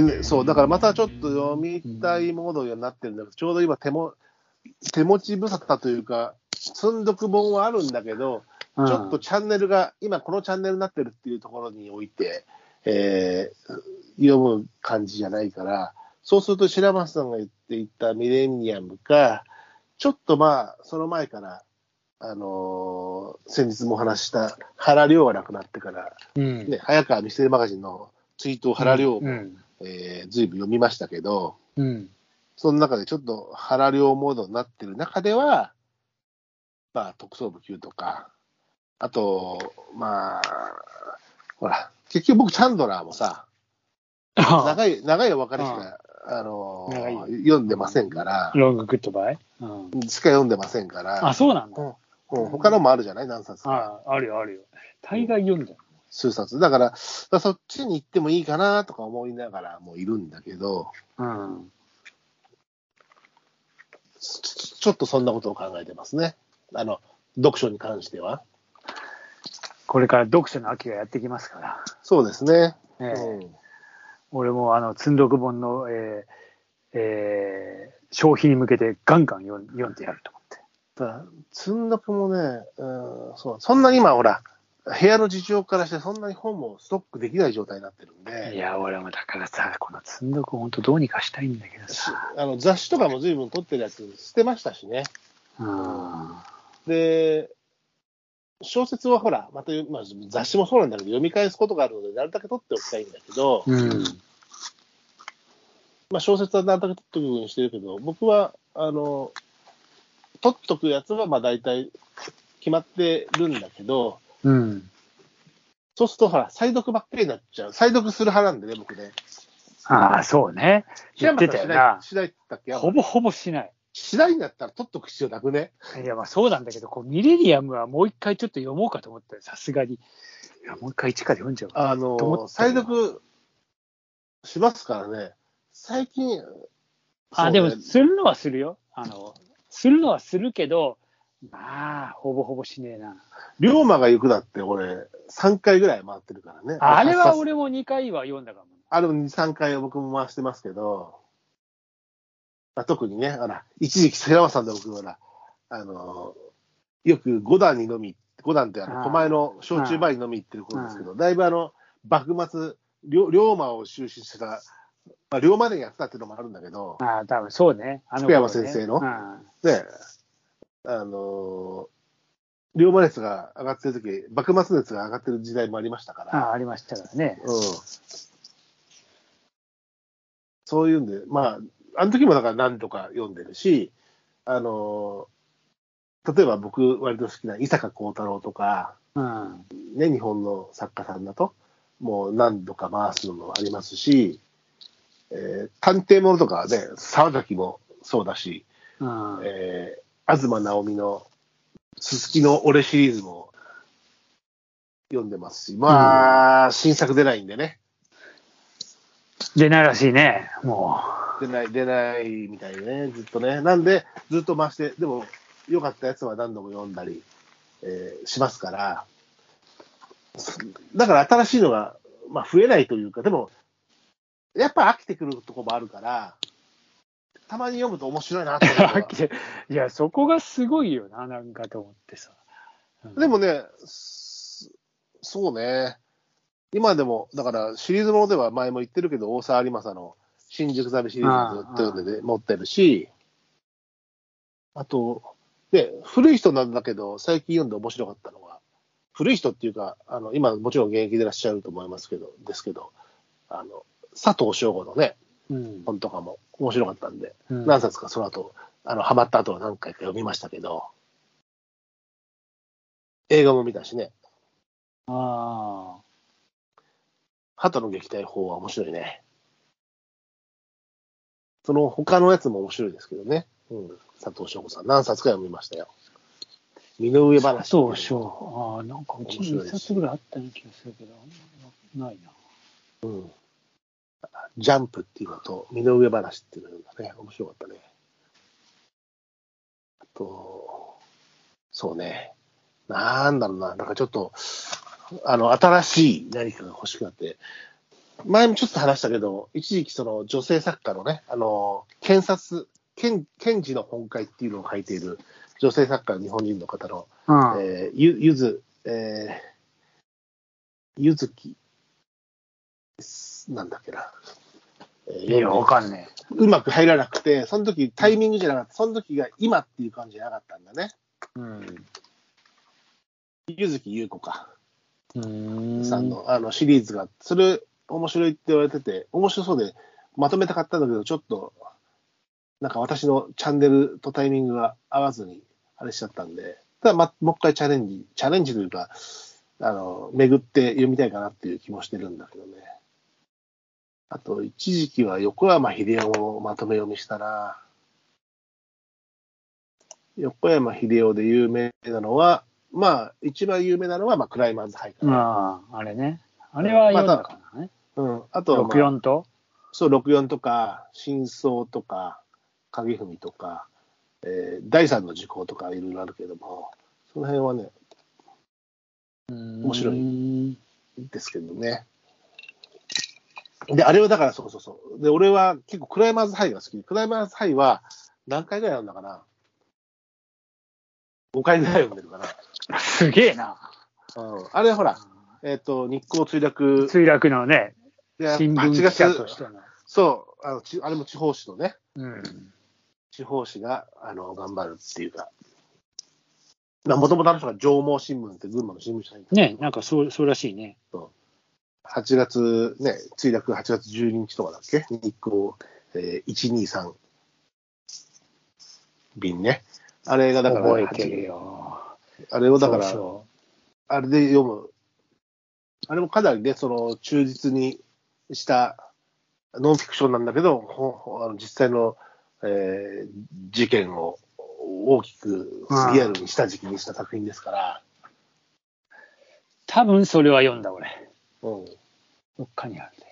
で、ね、そう、だからまたちょっと読みたいモードになってるんだけど、ちょうど今手も、手持ち無沙汰というか、積んどく本はあるんだけど、ちょっとチャンネルが、今このチャンネルになってるっていうところにおいて、えー、読む感じじゃないから、そうすると白松さんが言っていたミレニアムか、ちょっとまあ、その前から、あのー、先日もお話した原亮が亡くなってから、うん、ね、早川ミステリーマガジンのツイートを原亮も、うん、えー、ずいぶん読みましたけど、うん、その中でちょっと原亮モードになってる中では、まあ、特捜部級とか、あと、まあ、ほら、結局僕、チャンドラーもさ、長い、長いお別れしか、あのー、読んでませんから。ロンググッドバイ、うん、しか読んでませんから。あ、そうなんだ。うん、他のもあるじゃない？何冊か。ああるよ、あるよ。大概読んでる。数冊。だから、そっちに行ってもいいかなとか思いながらもいるんだけど、うん。ちょっとそんなことを考えてますね。あの、読書に関しては。これから読書の秋がやってきますから。そうですね。えー、うん、俺もあの、積んどく本の、えーえー、消費に向けてガンガン読んでやると思って。だ積んどくもね、うん、そう、そんなに今ほら、部屋の事情からしてそんなに本もストックできない状態になってるんで。いや、俺もだからさ、この積んどく本当どうにかしたいんだけどさ。あの雑誌とかも随分撮ってるやつ捨てましたしね。うん。で、小説はほら、また、まあ、雑誌もそうなんだけど、読み返すことがあるので、なるだけ取っておきたいんだけど、うん、まあ、小説はなるだけ取っておくようにしてるけど、僕は、あの、取っとくやつは、まあ、大体決まってるんだけど、うん、そうすると、ほら、再読ばっかりになっちゃう。再読する派なんでね、僕ね。ああ、そうね。言ってたよな。しないたっけ？ほぼほぼしない。しないんだったら取っとく必要なくね？いや、まあそうなんだけど、こうミレニアムはもう一回ちょっと読もうかと思って、さすがに。いや、もう一回一から読んじゃうあの、再読しますからね。最近、あ、ね、でも、するのはするよ。あの、するのはするけど、まあ、ほぼほぼしねえな。龍馬が行くだって、俺、3回ぐらい回ってるからね。あれは俺も2回は読んだかも。あれも2、3回は僕も回してますけど、まあ、特にね、あら、一時期、世話さんで僕はあの、よく五段に飲み、五段ってあの、狛江の焼酎バーに飲み行ってる頃ですけど、だいぶあの、幕末、龍馬を収集した、まあ、龍馬伝やってたっていうのもあるんだけど、ああ、多分そうね。あの、福山先生の。で、あの、龍馬熱が上がってる時幕末熱が上がってる時代もありましたから。ああ、ありましたからね。うん。そういうんで、まあ、あの時もだから何度か読んでるし、あの、例えば僕割と好きな伊坂幸太郎とか、うん、ね、日本の作家さんだと、もう何度か回すのもありますし、えー、探偵物とかね、沢崎もそうだし、うん、えー、東直美のすすきの俺シリーズも読んでますし、まあ、うん、新作出ないんでね。出ないらしいね、もう。出ない、出ないみたいね、ずっとね。なんで、ずっと回して、でも、良かったやつは何度も読んだり、えー、しますから、だから新しいのが、まあ、増えないというか、でも、やっぱ飽きてくるとこもあるから、たまに読むと面白いなって いや、そこがすごいよな、なんかと思ってさ。うん、でもね、そうね。今でも、だからシリーズものでは前も言ってるけど、大沢有正の新宿ザルシリーズずっと読んで、持ってるし、あと、で、古い人なんだけど、最近読んで面白かったのは、古い人っていうか、あの、今もちろん現役でいらっしゃると思いますけど、ですけど、あの、佐藤翔吾のね、うん、本とかも面白かったんで、うん、何冊かその後、あの、ハマった後は何回か読みましたけど、映画も見たしね。ああ。鳩の撃退法は面白いね。その他のやつも面白いですけどね。うん。佐藤翔子さん。何冊か読みましたよ。身の上話。佐藤翔。ああ、なんかうちに1冊ぐらいあったような気がするけど、ないな。うん。ジャンプっていうのと、身の上話っていうのがね、面白かったね。あと、そうね。なんだろうな。なんかちょっと、あの、新しい何かが欲しくなって、前もちょっと話したけど、一時期その女性作家のね、あの、検察、検検事の本会っていうのを書いている女性作家の日本人の方の、うん。えーゆゆず、えー、ゆずき、なんだっけな。えーいや、わかんねうまく入らなくて、その時タイミングじゃなかった、その時が今っていう感じじゃなかったんだね。え。うん。ゆずきゆうこか。うーん。さんのあのシリーズが、それ面白いって言われてて、面白そうでまとめたかったんだけど、ちょっと、なんか私のチャンネルとタイミングが合わずに、あれしちゃったんで、ただ、ま、もう一回チャレンジ、チャレンジというか、あの、巡って読みたいかなっていう気もしてるんだけどね。あと、一時期は横山秀夫をまとめ読みしたな。横山秀夫で有名なのは、まあ、一番有名なのは、まあ、クライマーズハイかな。まあ、あれね。あれは読んだかなね。うん。あとは、まあ、64と？そう、64とか、真相とか、影踏みとか、えー第三の時効とかいろいろあるけども、その辺はね、面白いですけどね。で、あれはだから、そうそうそう。で、俺は結構クライマーズハイが好きで、クライマーズハイは何回ぐらい読んだかな ?5 回ぐらい読んでるか すげえな。な。うん。あれはほら、えっ、と、日光墜落墜落のね、で、新聞8記者と月しての。そうあのち、あれも地方紙のね、うん。地方紙があの頑張るっていうか、もともとあの人が上毛新聞って群馬の新聞社にね、なんかそう、そうらしいね。8月ね、墜落8月12日とかだっけ？日光、えー、123便ね。あれがだから、覚えてるよ。あれをだから、あれで読む。あれもかなりね、その忠実にしたノンフィクションなんだけど、ほほあの実際の、えー事件を大きくリアルにした時期にした作品ですから、多分それは読んだ、俺。うん、どっかにあるで。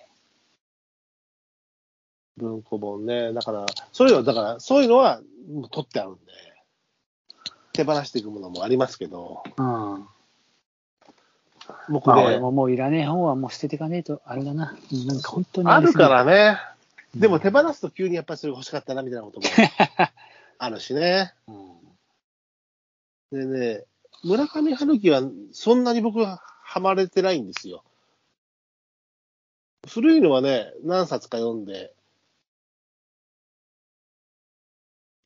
文庫本ね。だから、そういうのは、だから、そういうのはもう取ってあるんで、手放していくものもありますけど、うん。僕まあ、俺ね、ももういらねえ本はもう捨てていかねえと、あれだな。うんなんか本当にあるかりらね。でも手放すと急にやっぱりそれが欲しかったなみたいなことも あるしね。うんでね、村上春樹はそんなに僕はハマれてないんですよ。古いのはね、何冊か読んで、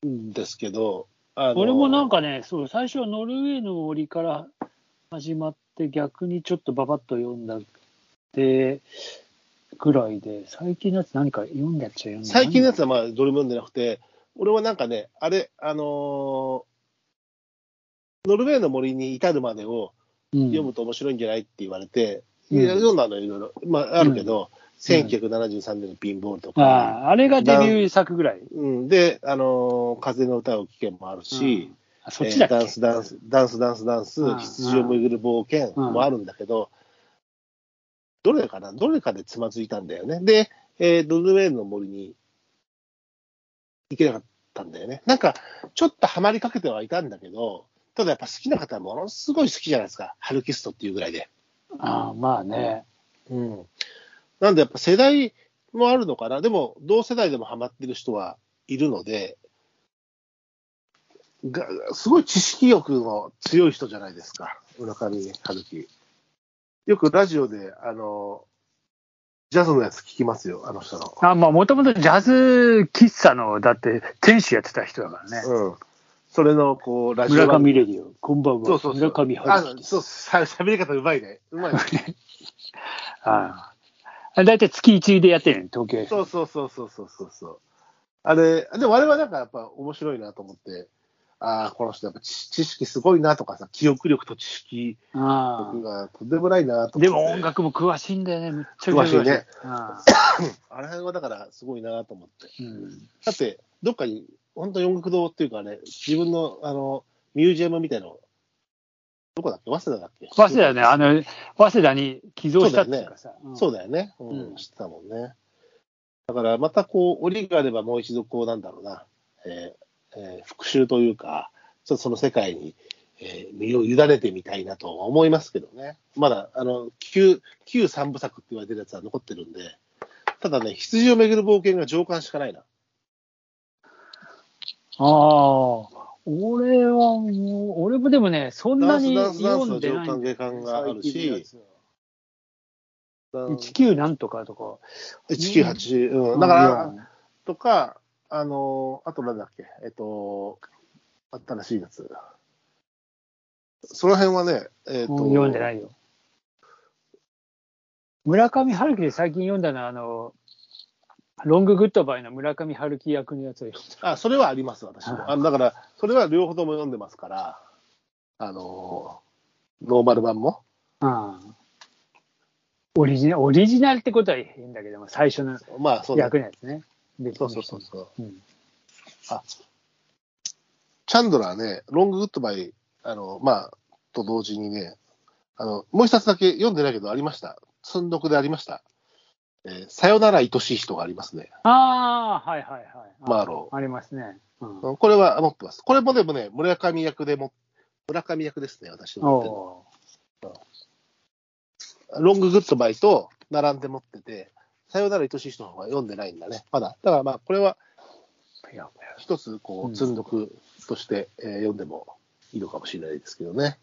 んですけど、俺もなんかね、そう、最初はノルウェーの森から始まって、逆にちょっとババッと読んだで、ぐらいで、最近のやつ何か読んだっちゃ読んだ最近のやつはまあどれも読んでなくて、俺はなんかね、あれ、あのーノルウェーの森に至るまでをうん。読むと面白いんじゃないって言われて、読ん。だのいろいろ、まああるけど、1973年のピンボールとか、ああ、あれがデビュー作ぐらい。うん、で、あのー風の歌を聴けもあるし、あそっちだえーダンス、ダンス、ダンス、ダンス、ダンス、うん。羊を巡る冒険もあるんだけど、どれかな？どれかでつまずいたんだよね。で、えーノルウェーの森に行けなかったんだよね。なんか、ちょっとハマりかけてはいたんだけど、ただやっぱ好きな方はものすごい好きじゃないですか。ハルキストっていうぐらいで。ああ、まあね。うん。なんでやっぱ世代もあるのかな？でも、同世代でもハマってる人はいるので、がすごい知識欲の強い人じゃないですか。村上春樹。よくラジオで、あの、ジャズのやつ聞きますよ、あの人の。あまあ、もともとジャズ喫茶の、だって、店主やってた人だからね。うん。それの、こう、ラジオ村。上レディオ、こんばんは。そうそうそう。村上春樹あそう、しゃ喋り方うまいね。うまいね。ああ。だいたい月1でやってるね、東京そうそうそうそうそうそうそう。あれ、でも我々なんかやっぱ面白いなと思って、ああ、この人やっぱ知知識すごいなとかさ、記憶力と知識がとんでもないなと。でも音楽も詳しいんだよね、めっちゃ詳しいね。ああれはだからすごいなと思って。あうんだって、どっかに、本当に音楽堂っていうかね、自分のあの、ミュージアムみたいの、どこだっけ？早稲田だっけ？早稲田ね、あの、早稲田に寄贈したっていうかさ。うんそうだよね。うん、うん知ってたもんね。だから、またこう、折があればもう一度こう、なんだろうな、えーえー復習というか、ちょっとその世界に、えー身を委ねてみたいなと思いますけどね。まだ、あの、旧、旧三部作って言われてるやつは残ってるんで、ただね、羊をめぐる冒険が上巻しかないな。ああ、俺はもう、俺もでもね、そんなにダンスダンスダンス読んでないの上巻下巻があるし最近のやつは19なんとかとか。198、うん。だから、とか、あの、あとなんだっけ、えっと、新しいやつ。その辺はね、えっと、うん読んでないよ。村上春樹で最近読んだのは、あの、ロンググッドバイの村上春樹役のやつを読んだ。あ、それはあります、私も。あのだから、それは両方とも読んでますから、あの、ノーマル版も。うんオリジナル、オリジナルってことは変だけども、最初のまあ、そうだ役のやつね。別そうそうそうそう。うんチャンドラーね、ロンググッドバイ、あの、まあ、と同時にね、あの、もう一つだけ読んでないけどありました。積んどくでありました。えーさよなら愛しい人がありますね。ああ、はいはいはい。マーロありますね。うんうんこれは持ってます。これもでもね、村上役でも、村上役ですね、私の持ってるロンググッドバイと並んで持ってて、さよなら愛しい人の方が読んでないんだね。まだ。だからまあ、これは一つ、こうんう、積んどくとして、えー読んでもいいのかもしれないですけどね。